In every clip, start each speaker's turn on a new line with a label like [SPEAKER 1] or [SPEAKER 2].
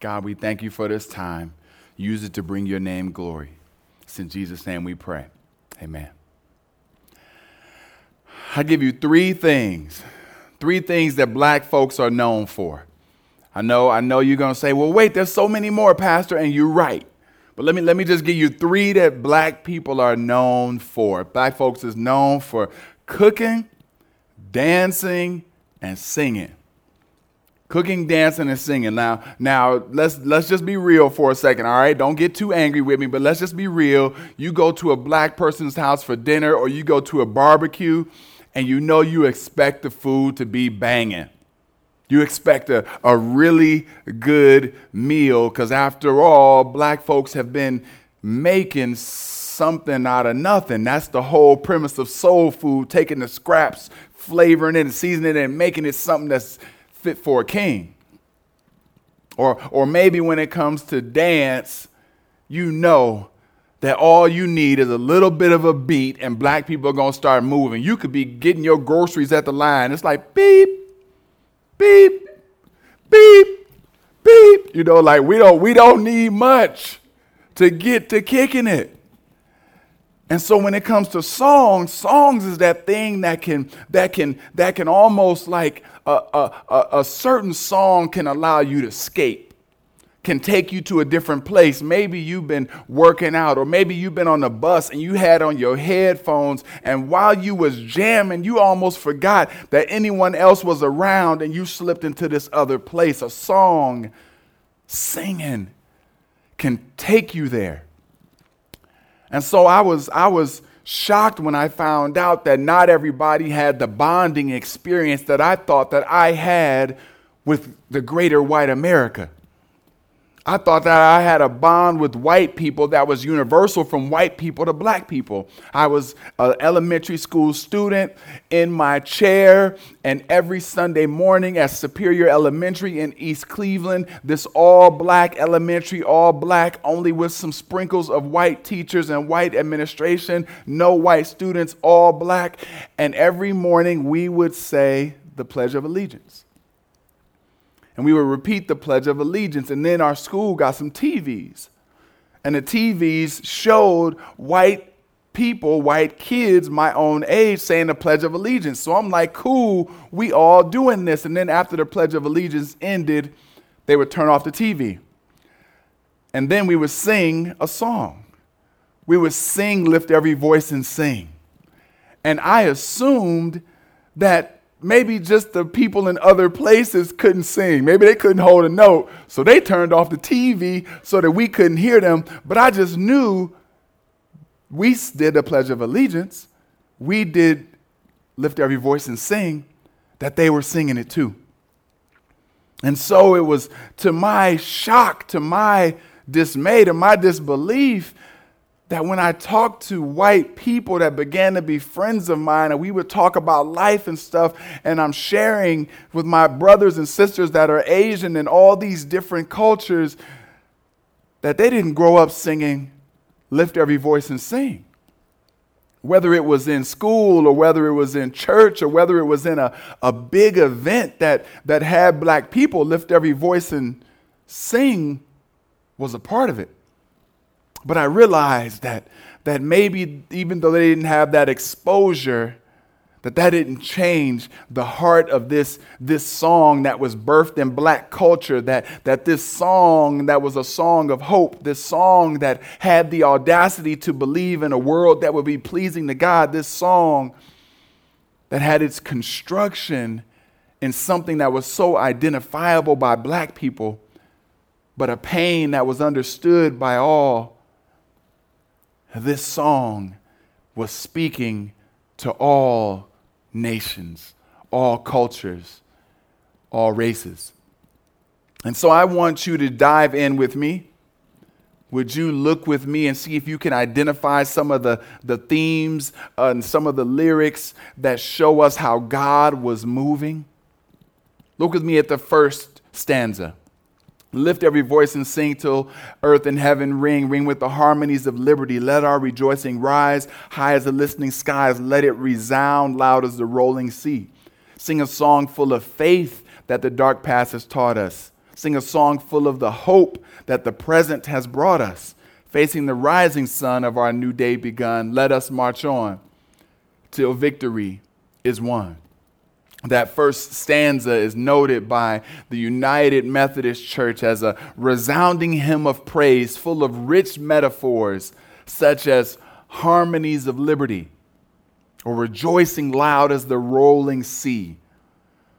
[SPEAKER 1] God, we thank you for this time. Use it to bring your name glory. It's in Jesus' name we pray. Amen. I give you three things, three things that black folks are known for. I know, I know you're gonna say, well, wait, there's so many more, Pastor, and you're right. But let me let me just give you three that black people are known for. Black folks is known for cooking, dancing, and singing. Cooking, dancing, and singing. Now, now let's let's just be real for a second, all right? Don't get too angry with me, but let's just be real. You go to a black person's house for dinner or you go to a barbecue and you know you expect the food to be banging. You expect a, a really good meal because, after all, black folks have been making something out of nothing. That's the whole premise of soul food taking the scraps, flavoring it, and seasoning it, and making it something that's fit for a king. Or, or maybe when it comes to dance, you know that all you need is a little bit of a beat and black people are going to start moving. You could be getting your groceries at the line. It's like beep, beep, beep, beep. You know, like we don't we don't need much to get to kicking it. And so when it comes to songs, songs is that thing that can that can that can almost like a, a, a, certain song can allow you to escape can take you to a different place. Maybe you've been working out or maybe you've been on the bus and you had on your headphones and while you was jamming, you almost forgot that anyone else was around and you slipped into this other place. A song singing can take you there. And so I was I was shocked when I found out that not everybody had the bonding experience that I thought that I had with the greater white America. I thought that I had a bond with white people that was universal from white people to black people. I was an elementary school student in my chair, and every Sunday morning at Superior Elementary in East Cleveland, this all black elementary, all black, only with some sprinkles of white teachers and white administration, no white students, all black. And every morning we would say the Pledge of Allegiance and we would repeat the Pledge of Allegiance. And then our school got some TVs. And the TVs showed white people, white kids my own age, saying the Pledge of Allegiance. So I'm like, cool, we all doing this. And then after the Pledge of Allegiance ended, they would turn off the TV. And then we would sing a song. We would sing, lift every voice and sing. And I assumed that maybe just the people in other places couldn't sing. Maybe they couldn't hold a note. So they turned off the TV so that we couldn't hear them. But I just knew we did the Pledge of Allegiance. We did lift every voice and sing, that they were singing it too. And so it was to my shock, to my dismay, to my disbelief that when I talked to white people that began to be friends of mine, and we would talk about life and stuff, and I'm sharing with my brothers and sisters that are Asian and all these different cultures, that they didn't grow up singing, lift every voice and sing. Whether it was in school or whether it was in church or whether it was in a, a big event that, that had black people lift every voice and sing was a part of it. But I realized that, that maybe even though they didn't have that exposure, that that didn't change the heart of this, this song that was birthed in black culture, that, that this song that was a song of hope, this song that had the audacity to believe in a world that would be pleasing to God, this song that had its construction in something that was so identifiable by black people, but a pain that was understood by all this song was speaking to all nations, all cultures, all races. And so I want you to dive in with me. Would you look with me and see if you can identify some of the, the themes and some of the lyrics that show us how God was moving? Look with me at the first stanza. Lift every voice and sing till earth and heaven ring, ring with the harmonies of liberty. Let our rejoicing rise high as the listening skies. Let it resound loud as the rolling sea. Sing a song full of faith that the dark past has taught us. Sing a song full of the hope that the present has brought us. Facing the rising sun of our new day begun, let us march on till victory is won. That first stanza is noted by the United Methodist Church as a resounding hymn of praise full of rich metaphors such as harmonies of liberty or rejoicing loud as the rolling sea.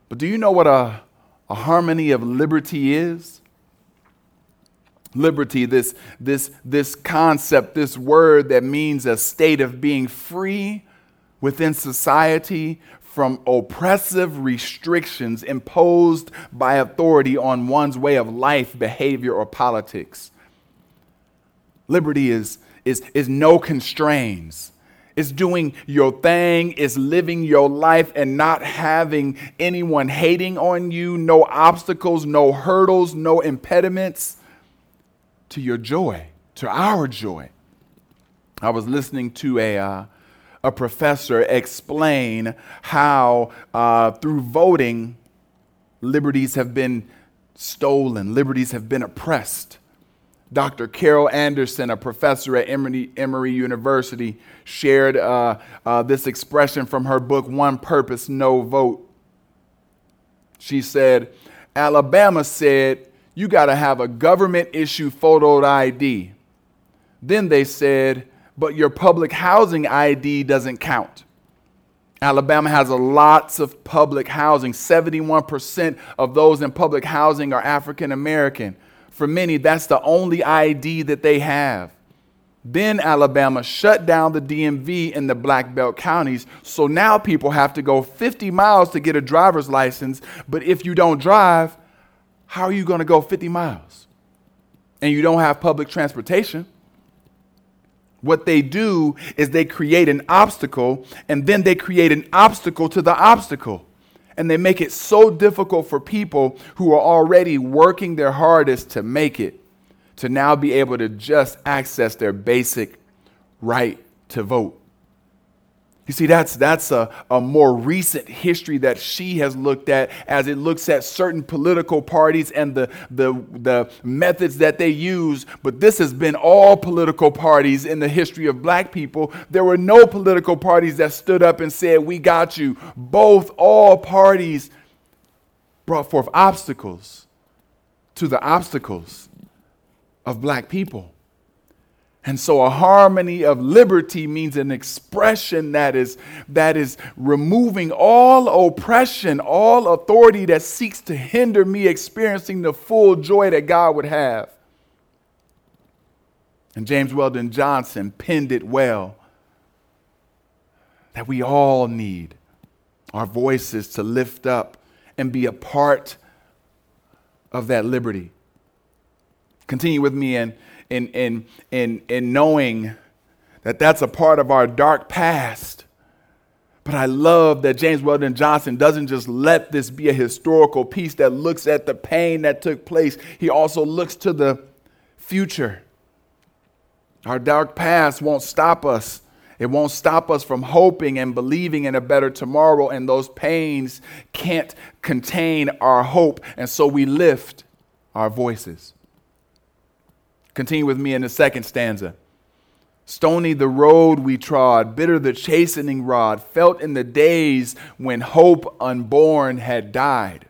[SPEAKER 1] But do you know what a, a harmony of liberty is? Liberty, this, this, this concept, this word that means a state of being free within society from oppressive restrictions imposed by authority on one's way of life, behavior, or politics. Liberty is, is, is no constraints. It's doing your thing, it's living your life and not having anyone hating on you, no obstacles, no hurdles, no impediments to your joy, to our joy. I was listening to a, uh, a professor explain how, uh, through voting, liberties have been stolen, liberties have been oppressed. Dr. Carol Anderson, a professor at Emory, Emory University, shared uh, uh, this expression from her book, One Person, No Vote. She said, Alabama said, you got to have a government issue photo ID. Then they said, but your public housing ID doesn't count. Alabama has a lots of public housing. 71% of those in public housing are African American. For many, that's the only ID that they have. Then Alabama shut down the DMV in the Black Belt counties. So now people have to go 50 miles to get a driver's license. But if you don't drive, how are you going to go 50 miles? And you don't have public transportation. What they do is they create an obstacle and then they create an obstacle to the obstacle. And they make it so difficult for people who are already working their hardest to make it to now be able to just access their basic right to vote. You see, that's, that's a, a more recent history that she has looked at as it looks at certain political parties and the, the, the methods that they use. But this has been all political parties in the history of black people. There were no political parties that stood up and said, We got you. Both, all parties brought forth obstacles to the obstacles of black people. And so a harmony of liberty means an expression that is, that is removing all oppression, all authority that seeks to hinder me experiencing the full joy that God would have. And James Weldon Johnson penned it well that we all need our voices to lift up and be a part of that liberty. Continue with me in in, in, in, in knowing that that's a part of our dark past. But I love that James Weldon Johnson doesn't just let this be a historical piece that looks at the pain that took place, he also looks to the future. Our dark past won't stop us. It won't stop us from hoping and believing in a better tomorrow, and those pains can't contain our hope, and so we lift our voices. Continue with me in the second stanza. Stony the road we trod, bitter the chastening rod, felt in the days when hope unborn had died.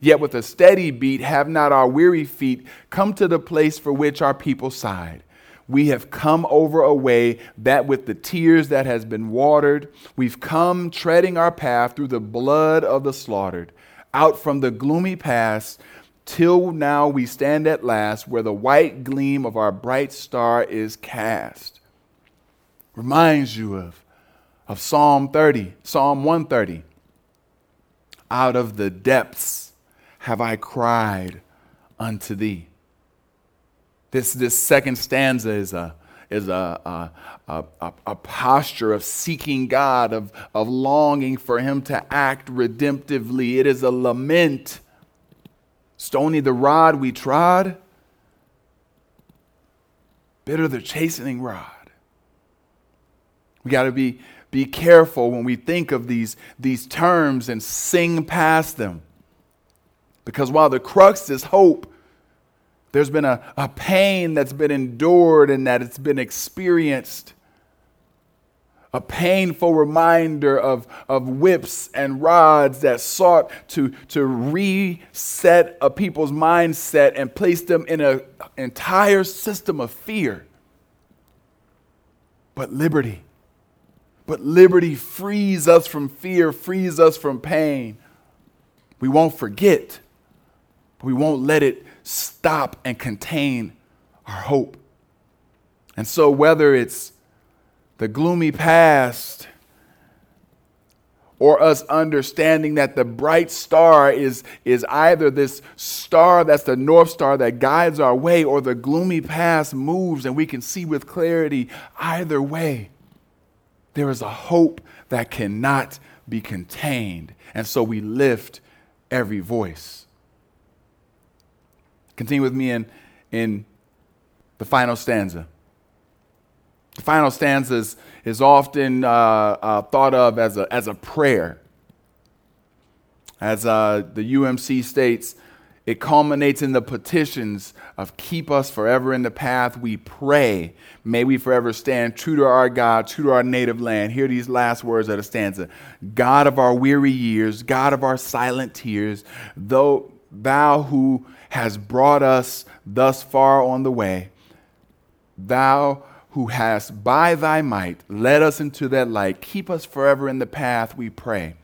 [SPEAKER 1] Yet with a steady beat have not our weary feet come to the place for which our people sighed. We have come over a way that with the tears that has been watered, we've come treading our path through the blood of the slaughtered, out from the gloomy past till now we stand at last where the white gleam of our bright star is cast. Reminds you of, of Psalm 30, Psalm 130. Out of the depths have I cried unto thee. This, this second stanza is a, is a, a, a, a, posture of seeking God, of, of longing for Him to act redemptively. It is a lament Stony the rod we trod, bitter the chastening rod. We got to be, be careful when we think of these, these terms and sing past them Because while the crux is hope, there's been a, a pain that's been endured and that it's been experienced. A painful reminder of, of whips and rods that sought to, to reset a people's mindset and place them in an entire system of fear. But liberty, but liberty frees us from fear, frees us from pain. We won't forget, but we won't let it stop and contain our hope. And so, whether it's the gloomy past or us understanding that the bright star is, is either this star that's the north star that guides our way or the gloomy past moves and we can see with clarity either way. There is a hope that cannot be contained. And so we lift every voice. Continue with me in, in the final stanza. The final stanza is, is often uh, uh, thought of as a, as a prayer. As uh, the UMC states, it culminates in the petitions of keep us forever in the path we pray. May we forever stand true to our God, true to our native land. Hear these last words of the stanza God of our weary years, God of our silent tears, though thou who has brought us thus far on the way. Thou who hast by thy might led us into that light, keep us forever in the path, we pray,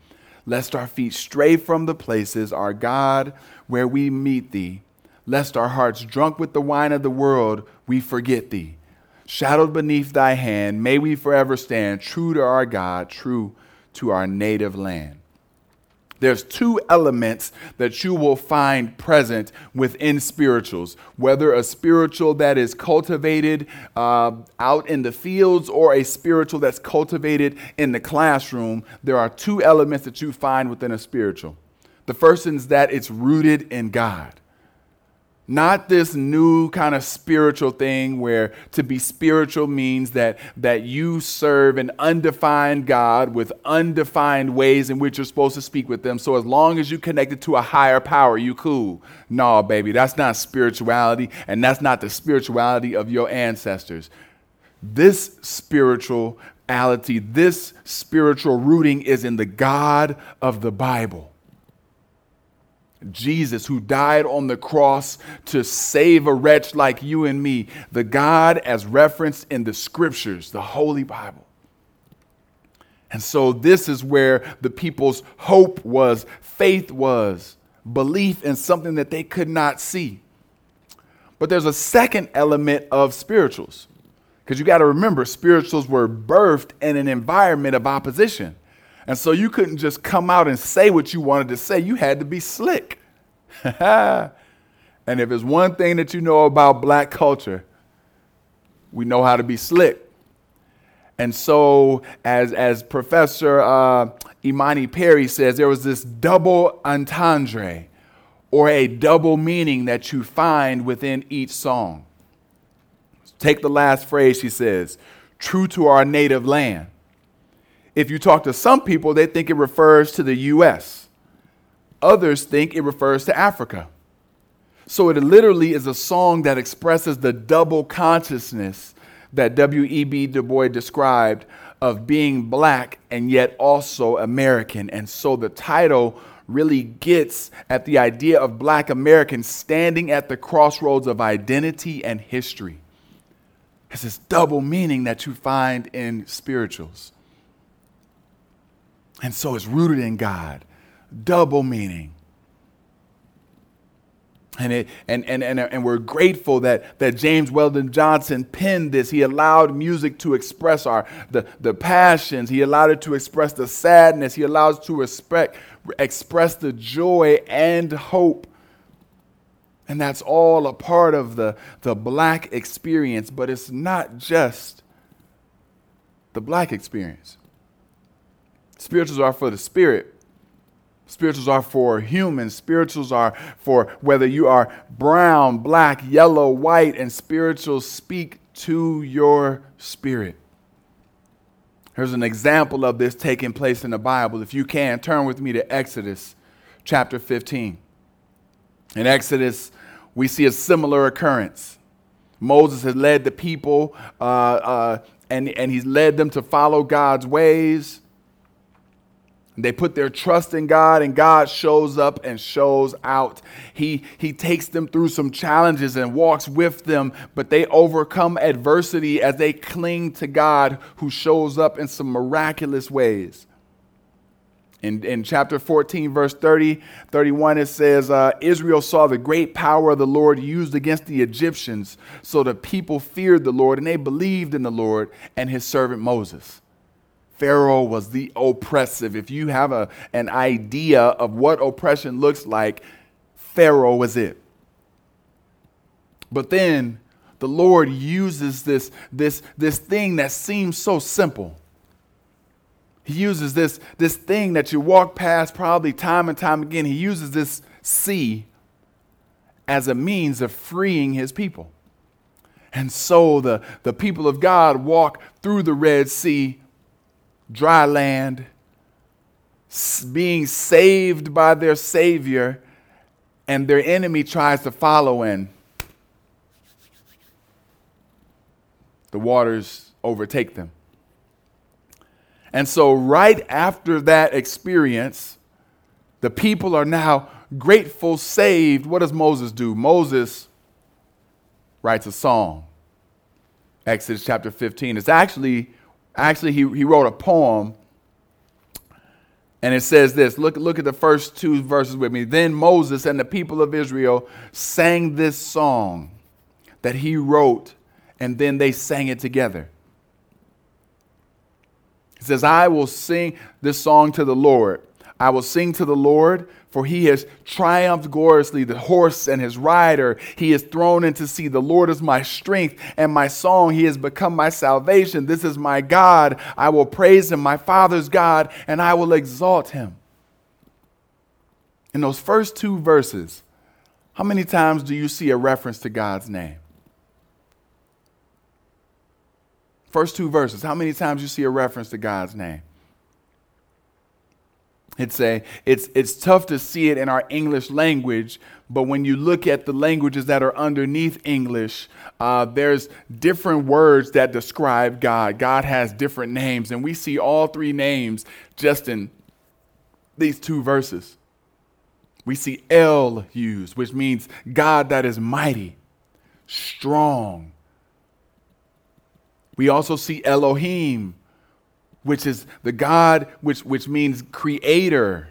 [SPEAKER 1] lest our feet stray from the places, our God, where we meet thee, lest our hearts drunk with the wine of the world, we forget thee. Shadowed beneath thy hand, may we forever stand true to our God, true to our native land. There's two elements that you will find present within spirituals, whether a spiritual that is cultivated uh, out in the fields or a spiritual that's cultivated in the classroom. There are two elements that you find within a spiritual. The first is that it's rooted in God. Not this new kind of spiritual thing where to be spiritual means that, that you serve an undefined God with undefined ways in which you're supposed to speak with them. So as long as you connected to a higher power, you cool. No, baby, that's not spirituality, and that's not the spirituality of your ancestors. This spirituality, this spiritual rooting is in the God of the Bible. Jesus, who died on the cross to save a wretch like you and me, the God as referenced in the scriptures, the Holy Bible. And so, this is where the people's hope was, faith was, belief in something that they could not see. But there's a second element of spirituals. Because you got to remember, spirituals were birthed in an environment of opposition. And so you couldn't just come out and say what you wanted to say. You had to be slick. and if there's one thing that you know about black culture, we know how to be slick. And so, as, as Professor uh, Imani Perry says, there was this double entendre or a double meaning that you find within each song. Take the last phrase, she says, true to our native land. If you talk to some people, they think it refers to the U.S., others think it refers to Africa. So it literally is a song that expresses the double consciousness that W.E.B. Du Bois described of being black and yet also American. And so the title really gets at the idea of black Americans standing at the crossroads of identity and history. It's this double meaning that you find in spirituals. And so it's rooted in God. Double meaning. And, it, and, and, and, and we're grateful that, that James Weldon Johnson penned this. He allowed music to express our, the, the passions. He allowed it to express the sadness. He allows to respect, express the joy and hope. And that's all a part of the, the black experience, but it's not just the black experience. Spirituals are for the spirit. Spirituals are for humans. Spirituals are for whether you are brown, black, yellow, white, and spirituals speak to your spirit. Here's an example of this taking place in the Bible. If you can, turn with me to Exodus chapter 15. In Exodus, we see a similar occurrence. Moses has led the people uh, uh, and, and he's led them to follow God's ways. They put their trust in God, and God shows up and shows out. He, he takes them through some challenges and walks with them, but they overcome adversity as they cling to God, who shows up in some miraculous ways. In, in chapter 14, verse 30, 31, it says, uh, Israel saw the great power of the Lord used against the Egyptians. So the people feared the Lord and they believed in the Lord and his servant Moses. Pharaoh was the oppressive. If you have a, an idea of what oppression looks like, Pharaoh was it. But then the Lord uses this, this, this thing that seems so simple he uses this, this thing that you walk past probably time and time again. He uses this sea as a means of freeing his people. And so the, the people of God walk through the Red Sea, dry land, being saved by their Savior, and their enemy tries to follow in. The waters overtake them. And so, right after that experience, the people are now grateful, saved. What does Moses do? Moses writes a song. Exodus chapter 15. It's actually, actually, he, he wrote a poem. And it says this look, look at the first two verses with me. Then Moses and the people of Israel sang this song that he wrote, and then they sang it together. He says, I will sing this song to the Lord. I will sing to the Lord, for he has triumphed gloriously. The horse and his rider he is thrown into sea. The Lord is my strength and my song. He has become my salvation. This is my God. I will praise him, my Father's God, and I will exalt him. In those first two verses, how many times do you see a reference to God's name? First two verses, how many times you see a reference to God's name? It's, a, it's, it's tough to see it in our English language, but when you look at the languages that are underneath English, uh, there's different words that describe God. God has different names, and we see all three names just in these two verses. We see El used, which means God that is mighty, strong, we also see Elohim, which is the God, which, which means creator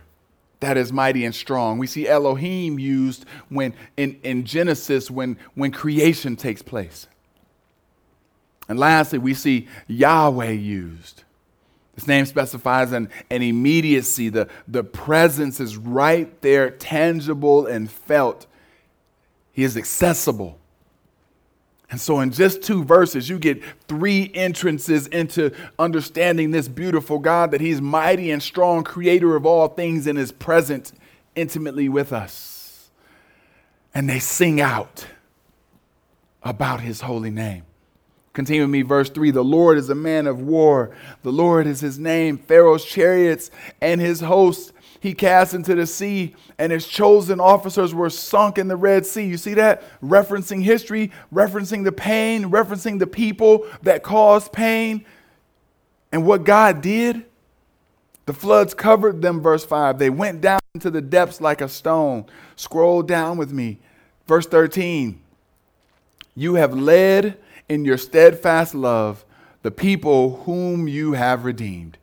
[SPEAKER 1] that is mighty and strong. We see Elohim used when in, in Genesis when, when creation takes place. And lastly, we see Yahweh used. This name specifies an, an immediacy. The, the presence is right there, tangible and felt. He is accessible. And so, in just two verses, you get three entrances into understanding this beautiful God that He's mighty and strong, creator of all things, and is present intimately with us. And they sing out about His holy name. Continue with me, verse 3 The Lord is a man of war, the Lord is His name. Pharaoh's chariots and his hosts he cast into the sea, and his chosen officers were sunk in the Red Sea. You see that? Referencing history, referencing the pain, referencing the people that caused pain. And what God did, the floods covered them, verse 5. They went down into the depths like a stone. Scroll down with me. Verse 13. You have led in your steadfast love the people whom you have redeemed.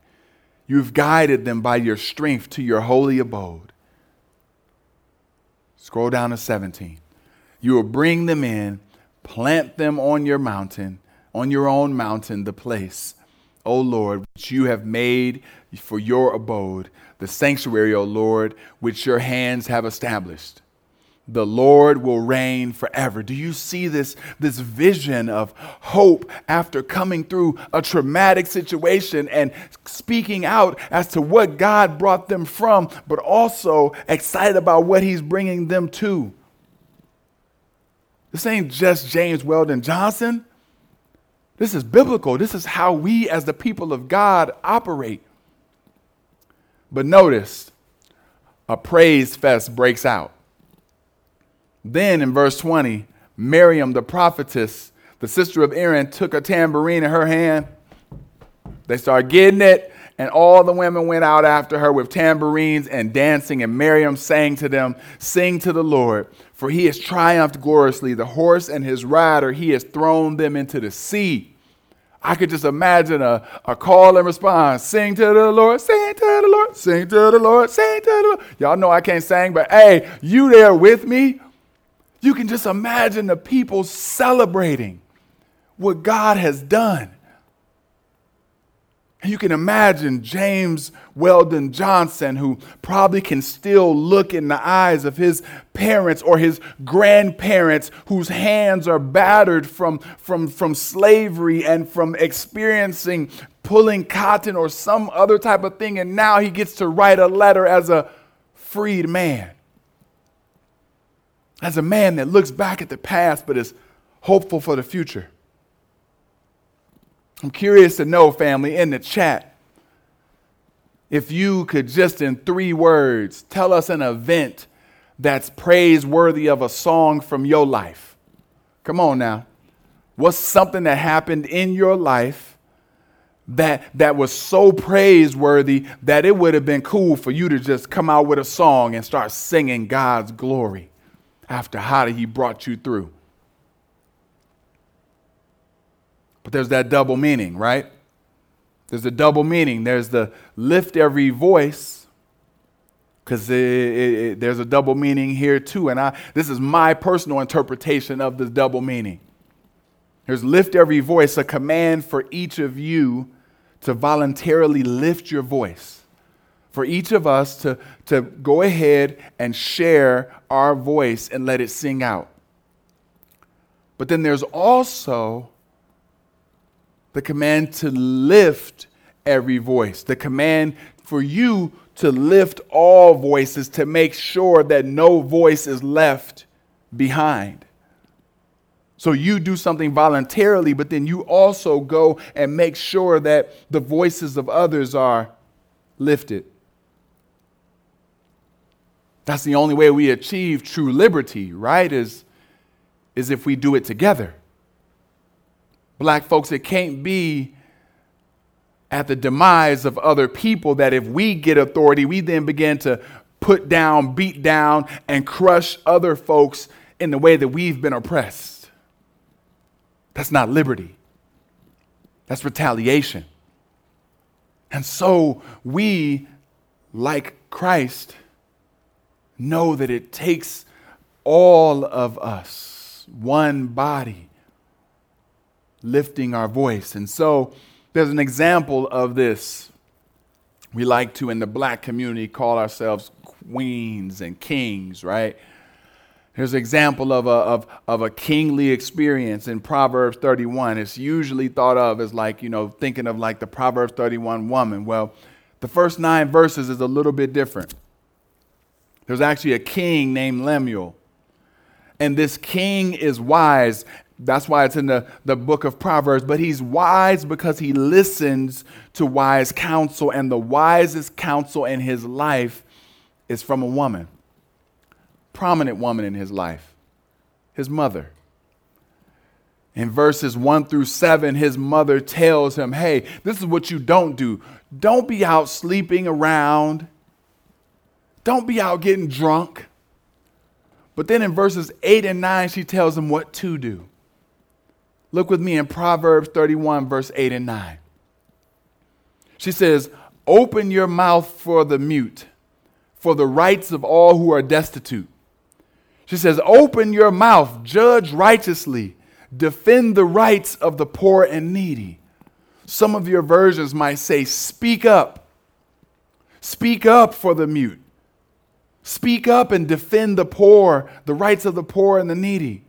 [SPEAKER 1] You've guided them by your strength to your holy abode. Scroll down to 17. You will bring them in, plant them on your mountain, on your own mountain, the place, O Lord, which you have made for your abode, the sanctuary, O Lord, which your hands have established the Lord will reign forever. Do you see this, this vision of hope after coming through a traumatic situation and speaking out as to what God brought them from, but also excited about what He's bringing them to? This ain't just James Weldon Johnson. This is biblical. This is how we, as the people of God, operate. But notice, a praise fest breaks out. Then in verse 20, Miriam, the prophetess, the sister of Aaron, took a tambourine in her hand. They started getting it, and all the women went out after her with tambourines and dancing. And Miriam sang to them, Sing to the Lord, for he has triumphed gloriously. The horse and his rider, he has thrown them into the sea. I could just imagine a, a call and response. Sing to the Lord, sing to the Lord, sing to the Lord, sing to the Lord. Y'all know I can't sing, but hey, you there with me? You can just imagine the people celebrating what God has done. You can imagine James Weldon Johnson, who probably can still look in the eyes of his parents or his grandparents whose hands are battered from, from, from slavery and from experiencing pulling cotton or some other type of thing. And now he gets to write a letter as a freed man. As a man that looks back at the past but is hopeful for the future. I'm curious to know, family, in the chat, if you could just in three words tell us an event that's praiseworthy of a song from your life. Come on now. What's something that happened in your life that, that was so praiseworthy that it would have been cool for you to just come out with a song and start singing God's glory after how He brought you through? But there's that double meaning, right? There's a double meaning. There's the lift every voice, because there's a double meaning here too. And I, this is my personal interpretation of the double meaning. There's lift every voice, a command for each of you to voluntarily lift your voice. For each of us to, to go ahead and share our voice and let it sing out. But then there's also the command to lift every voice, the command for you to lift all voices to make sure that no voice is left behind. So you do something voluntarily, but then you also go and make sure that the voices of others are lifted. That's the only way we achieve true liberty, right? Is, is if we do it together black folks, it can't be at the demise of other people that if we get authority, we then begin to put down, beat down, and crush other folks in the way that we've been oppressed. That's not liberty, that's retaliation. And so we, like Christ, know that it takes all of us, one body, lifting our voice. And so there's an example of this. We like to, in the black community, call ourselves queens and kings, right? Here's an example of a, of, of a kingly experience in Proverbs 31. It's usually thought of as like, you know, thinking of like the Proverbs 31 woman. Well, the first nine verses is a little bit different. There's actually a king named Lemuel. And this king is wise that's why it's in the, the book of Proverbs. But he's wise because he listens to wise counsel, and the wisest counsel in his life is from a woman, prominent woman in his life, his mother. In verses 1 through 7, his mother tells him, Hey, this is what you don't do. Don't be out sleeping around. Don't be out getting drunk. But then in verses 8 and 9, she tells him what to do. Look with me in Proverbs 31, verse 8 and 9. She says, Open your mouth for the mute, for the rights of all who are destitute. She says, Open your mouth, judge righteously, defend the rights of the poor and needy. Some of your versions might say, Speak up. Speak up for the mute. Speak up and defend the poor, the rights of the poor and the needy.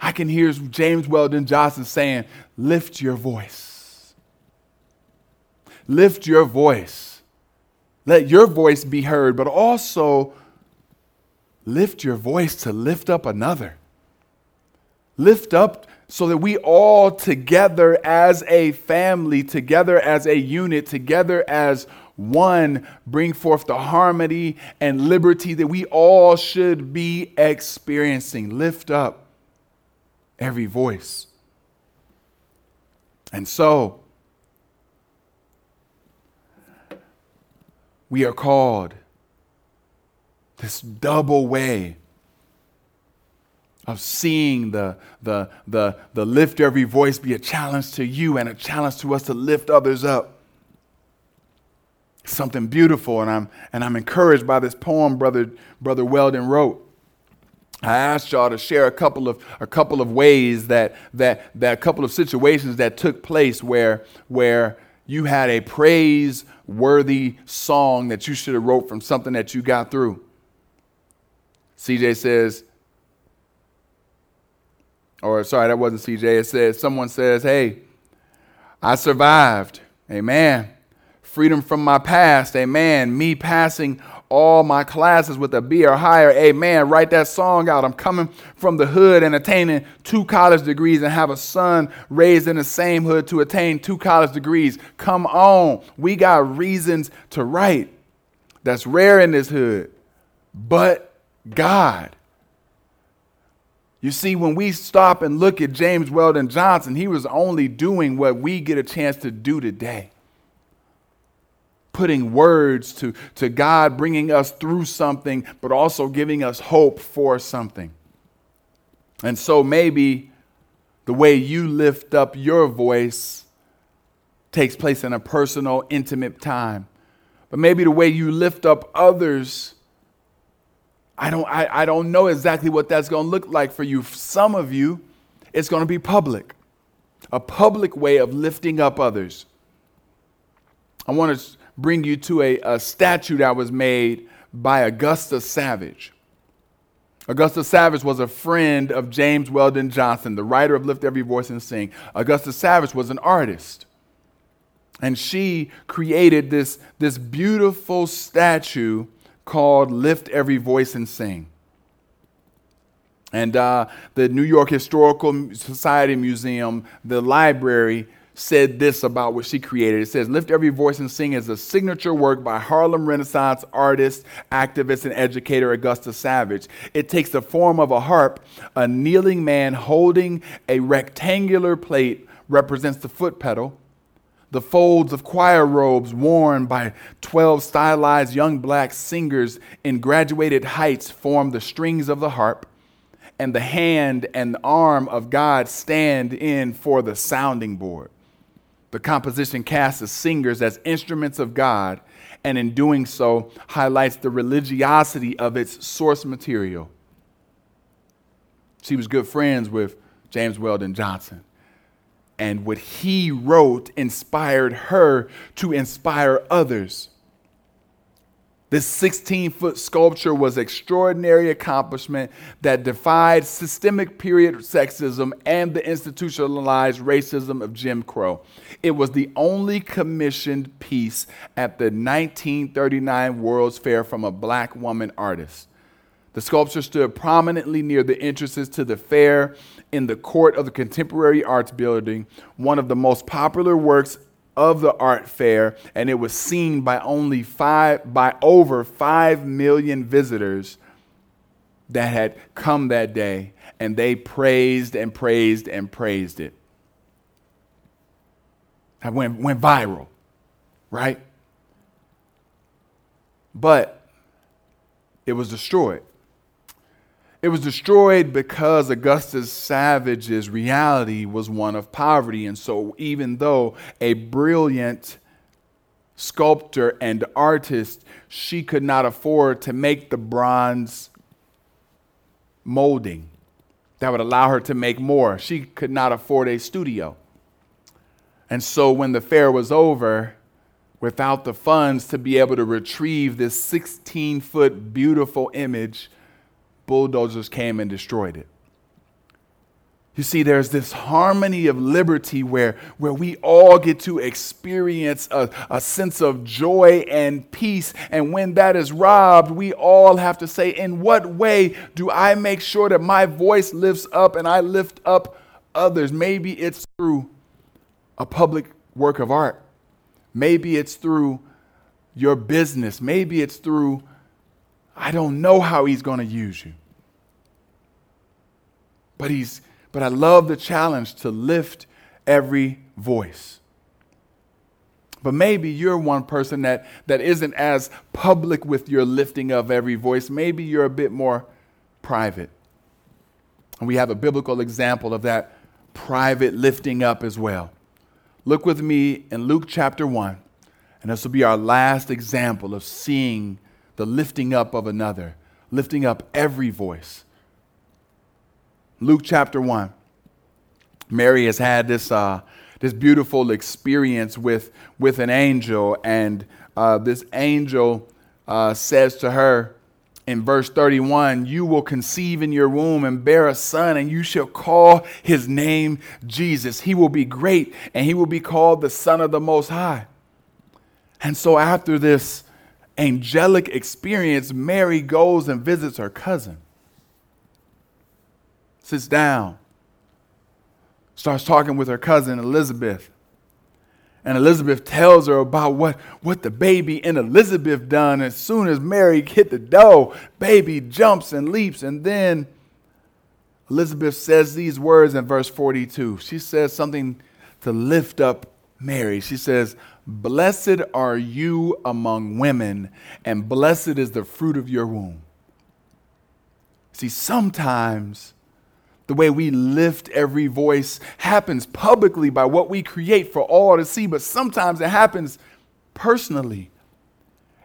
[SPEAKER 1] I can hear James Weldon Johnson saying, Lift your voice. Lift your voice. Let your voice be heard, but also lift your voice to lift up another. Lift up so that we all together as a family, together as a unit, together as one, bring forth the harmony and liberty that we all should be experiencing. Lift up every voice. And so, we are called this double way of seeing the, the, the, the lift every voice be a challenge to you and a challenge to us to lift others up. Something beautiful, and I'm, and I'm encouraged by this poem Brother, Brother Weldon wrote. I asked y'all to share a couple of a couple of ways that that that a couple of situations that took place where where you had a praise worthy song that you should have wrote from something that you got through. CJ says, or sorry, that wasn't CJ. It says, someone says, Hey, I survived. Amen. Freedom from my past. Amen. Me passing all my classes with a B or higher. Amen. Write that song out. I'm coming from the hood and attaining two college degrees and have a son raised in the same hood to attain two college degrees. Come on. We got reasons to write. That's rare in this hood. But God. You see, when we stop and look at James Weldon Johnson, he was only doing what we get a chance to do today. Putting words to, to God, bringing us through something, but also giving us hope for something. And so maybe the way you lift up your voice takes place in a personal, intimate time. But maybe the way you lift up others I don't, I, I don't know exactly what that's going to look like for you. Some of you, it's going to be public, a public way of lifting up others. I want to bring you to a, a statue that was made by Augusta Savage. Augusta Savage was a friend of James Weldon Johnson, the writer of Lift Every Voice and Sing. Augusta Savage was an artist. And she created this, this beautiful statue called Lift Every Voice and Sing. And uh, the New York Historical Society Museum, the library, said this about what she created. It says, Lift Every Voice and Sing is a signature work by Harlem Renaissance artist, activist, and educator Augusta Savage. It takes the form of a harp. A kneeling man holding a rectangular plate represents the foot pedal. The folds of choir robes worn by 12 stylized young black singers in graduated heights form the strings of the harp, and the hand and arm of God stand in for the sounding board. The composition casts the singers as instruments of God, and in doing so, highlights the religiosity of its source material. She was good friends with James Weldon Johnson and what he wrote inspired her to inspire others. This 16 foot sculpture was extraordinary accomplishment that defied systemic period sexism and the institutionalized racism of Jim Crow. It was the only commissioned piece at the 1939 World's Fair from a black woman artist. The sculpture stood prominently near the entrances to the fair in the court of the Contemporary Arts Building, one of the most popular works of the art fair, and it was seen by only five by over five million visitors that had come that day, and they praised and praised and praised it. That went, went viral, right? But it was destroyed. It was destroyed because Augustus Savage's reality was one of poverty. And so, even though a brilliant sculptor and artist, she could not afford to make the bronze molding that would allow her to make more. She could not afford a studio. And so, when the fair was over, without the funds to be able to retrieve this 16 foot beautiful image, bulldozers came and destroyed it. You see, there's this harmony of liberty where, where we all get to experience a, a sense of joy and peace. And when that is robbed, we all have to say, In what way do I make sure that my voice lifts up and I lift up others? Maybe it's through a public work of art, maybe it's through your business, maybe it's through, I don't know how He's going to use you. But He's but I love the challenge to lift every voice. But maybe you're one person that, that isn't as public with your lifting of every voice. Maybe you're a bit more private. And we have a biblical example of that private lifting up as well. Look with me in Luke chapter 1, and this will be our last example of seeing the lifting up of another, lifting up every voice. Luke chapter 1. Mary has had this, uh, this beautiful experience with, with an angel, and uh, this angel uh, says to her in verse 31 You will conceive in your womb and bear a son, and you shall call his name Jesus. He will be great, and he will be called the Son of the Most High. And so, after this angelic experience, Mary goes and visits her cousin sits down, starts talking with her cousin Elizabeth. And Elizabeth tells her about what, what the baby in Elizabeth done. As soon as Mary hit the dough, baby jumps and leaps. And then Elizabeth says these words in verse 42. She says something to lift up Mary. She says, Blessed are you among women, and blessed is the fruit of your womb. See, sometimes the way we lift every voice happens publicly by what we create for all to see, but sometimes it happens personally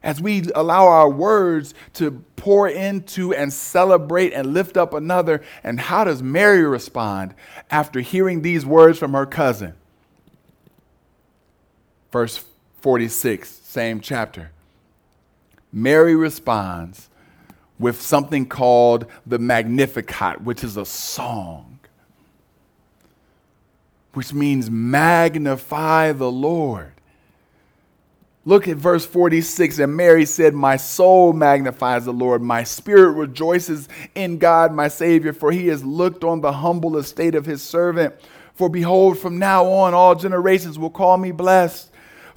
[SPEAKER 1] as we allow our words to pour into and celebrate and lift up another. And how does Mary respond after hearing these words from her cousin? Verse 46, same chapter. Mary responds with something called the Magnificat, which is a song, which means magnify the Lord. Look at verse 46. And Mary said, My soul magnifies the Lord. My spirit rejoices in God, my Savior, for he has looked on the humble estate of his servant. For behold, from now on, all generations will call me blessed.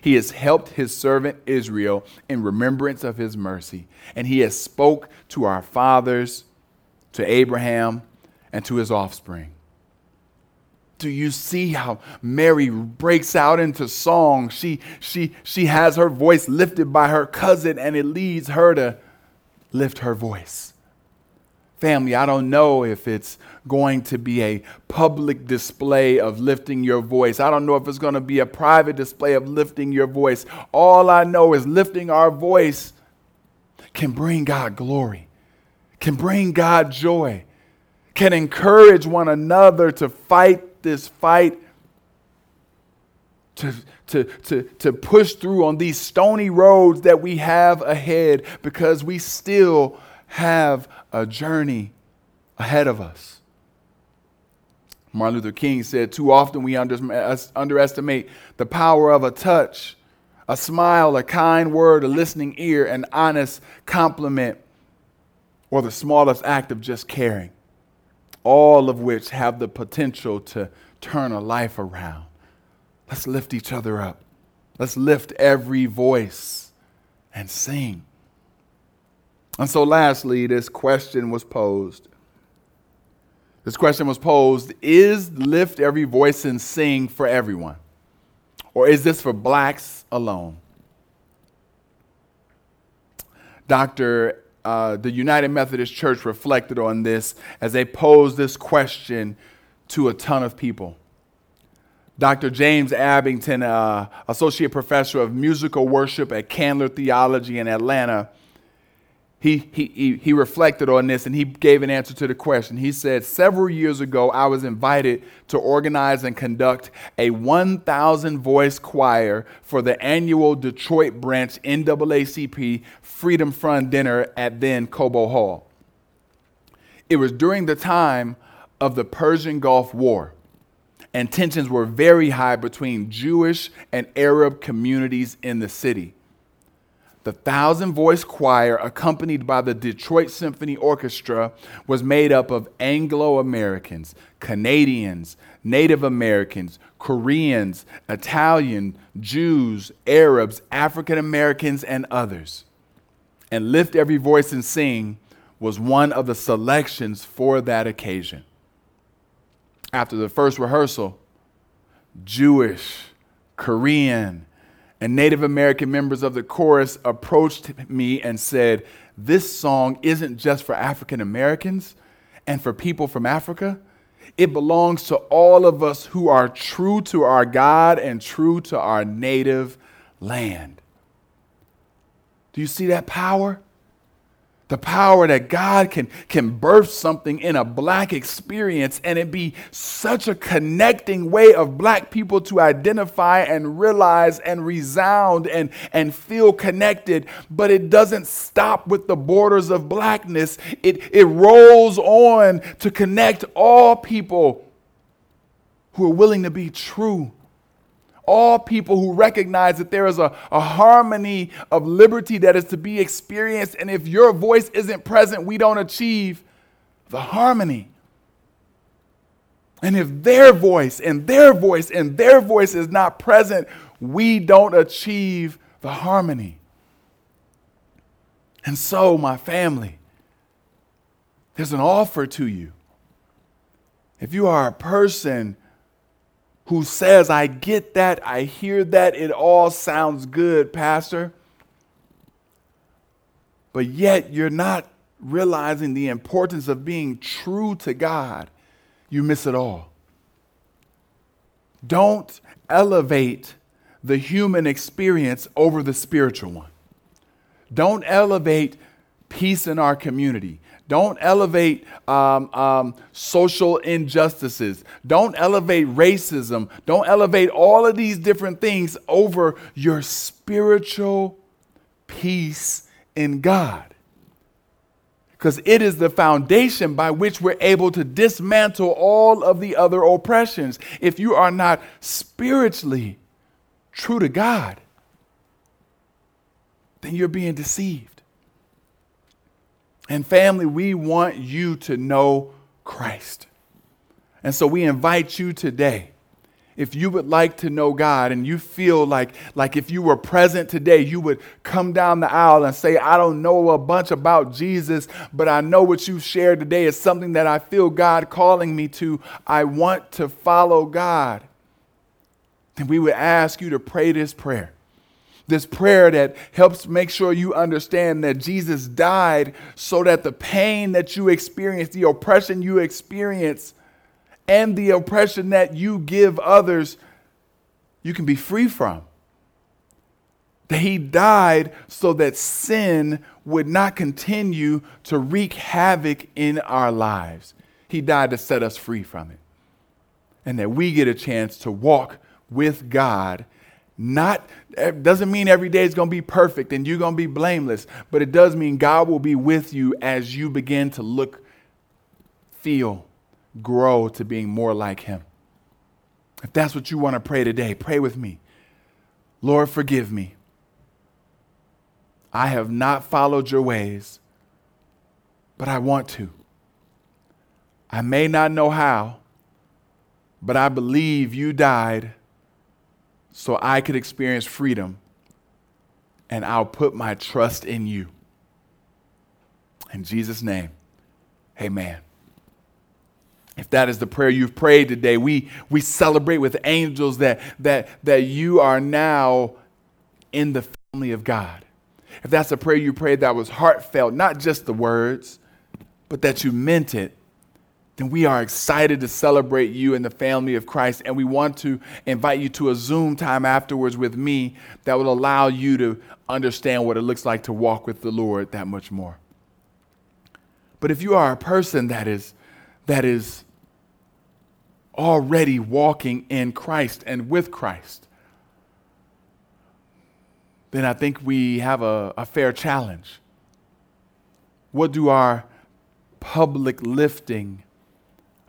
[SPEAKER 1] He has helped his servant Israel in remembrance of his mercy, and he has spoke to our fathers, to Abraham, and to his offspring. Do you see how Mary breaks out into song? She, she, she has her voice lifted by her cousin, and it leads her to lift her voice. Family, I don't know if it's going to be a public display of lifting your voice. I don't know if it's going to be a private display of lifting your voice. All I know is lifting our voice can bring God glory, can bring God joy, can encourage one another to fight this fight. To, to, to, to push through on these stony roads that we have ahead because we still have a journey ahead of us. Martin Luther King said, Too often we under, underestimate the power of a touch, a smile, a kind word, a listening ear, an honest compliment, or the smallest act of just caring, all of which have the potential to turn a life around. Let's lift each other up. Let's lift every voice and sing. And so, lastly, this question was posed. This question was posed Is Lift Every Voice and Sing for everyone? Or is this for blacks alone? Dr. Uh, the United Methodist Church reflected on this as they posed this question to a ton of people. Dr. James Abbington, uh, Associate Professor of Musical Worship at Candler Theology in Atlanta, he, he, he reflected on this and he gave an answer to the question. He said, Several years ago, I was invited to organize and conduct a 1,000 voice choir for the annual Detroit branch NAACP Freedom Fund dinner at then Cobo Hall. It was during the time of the Persian Gulf War and tensions were very high between Jewish and Arab communities in the city. The thousand voice choir, accompanied by the Detroit Symphony Orchestra, was made up of Anglo Americans, Canadians, Native Americans, Koreans, Italian, Jews, Arabs, African Americans, and others. And Lift Every Voice and Sing was one of the selections for that occasion after the first rehearsal, Jewish, Korean, and Native American members of the chorus approached me and said, This song isn't just for African Americans and for people from Africa. It belongs to all of us who are true to our God and true to our native land. Do you see that power? The power that God can, can birth something in a black experience and it be such a connecting way of black people to identify and realize and resound and, and feel connected. But it doesn't stop with the borders of blackness, it, it rolls on to connect all people who are willing to be true all people who recognize that there is a, a harmony of liberty that is to be experienced. And if your voice isn't present, we don't achieve the harmony. And if their voice and their voice and their voice is not present, we don't achieve the harmony. And so, my family, there's an offer to you. If you are a person who says, I get that, I hear that, it all sounds good, Pastor. But yet you're not realizing the importance of being true to God, you miss it all. Don't elevate the human experience over the spiritual one. Don't elevate peace in our community. Don't elevate um, um, social injustices. Don't elevate racism. Don't elevate all of these different things over your spiritual peace in God. Because it is the foundation by which we're able to dismantle all of the other oppressions. If you are not spiritually true to God, then you're being deceived. And family, we want you to know Christ. And so we invite you today. If you would like to know God and you feel like, like if you were present today, you would come down the aisle and say, I don't know a bunch about Jesus, but I know what you've shared today is something that I feel God calling me to. I want to follow God. Then we would ask you to pray this prayer this prayer that helps make sure you understand that Jesus died so that the pain that you experience, the oppression you experience, and the oppression that you give others, you can be free from. That he died so that sin would not continue to wreak havoc in our lives. He died to set us free from it. And that we get a chance to walk with God not it doesn't mean every day is going to be perfect and you're going to be blameless, but it does mean God will be with you as you begin to look, feel, grow to being more like Him. If that's what you want to pray today, pray with me. Lord, forgive me. I have not followed your ways, but I want to. I may not know how, but I believe you died so I could experience freedom, and I'll put my trust in you. In Jesus' name, amen. If that is the prayer you've prayed today, we, we celebrate with angels that, that, that you are now in the family of God. If that's a prayer you prayed that was heartfelt, not just the words, but that you meant it, then we are excited to celebrate you and the family of Christ. And we want to invite you to a Zoom time afterwards with me that will allow you to understand what it looks like to walk with the Lord that much more. But if you are a person that is, that is already walking in Christ and with Christ, then I think we have a, a fair challenge. What do our public lifting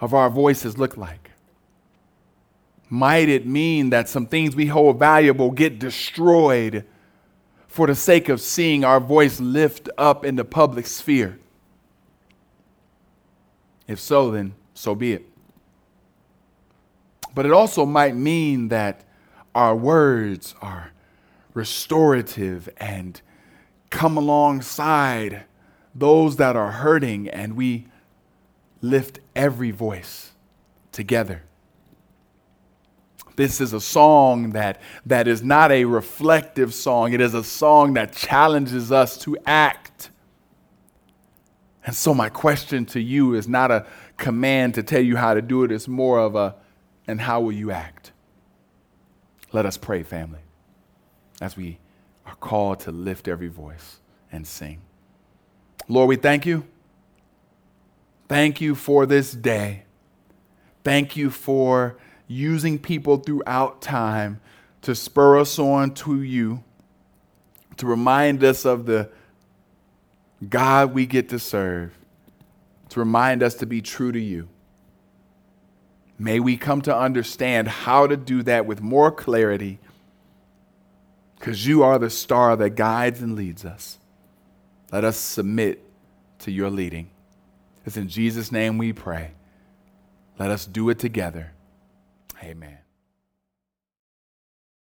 [SPEAKER 1] of our voices look like? Might it mean that some things we hold valuable get destroyed for the sake of seeing our voice lift up in the public sphere? If so, then so be it. But it also might mean that our words are restorative and come alongside those that are hurting, and we lift every voice together. This is a song that, that is not a reflective song. It is a song that challenges us to act. And so, my question to you is not a command to tell you how to do it, it's more of a, and how will you act? Let us pray, family, as we are called to lift every voice and sing. Lord, we thank you. Thank you for this day. Thank you for using people throughout time to spur us on to you, to remind us of the God we get to serve, to remind us to be true to you. May we come to understand how to do that with more clarity because you are the star that guides and leads us. Let us submit to your leading. It's in Jesus' name we pray. Let us do it together. Amen.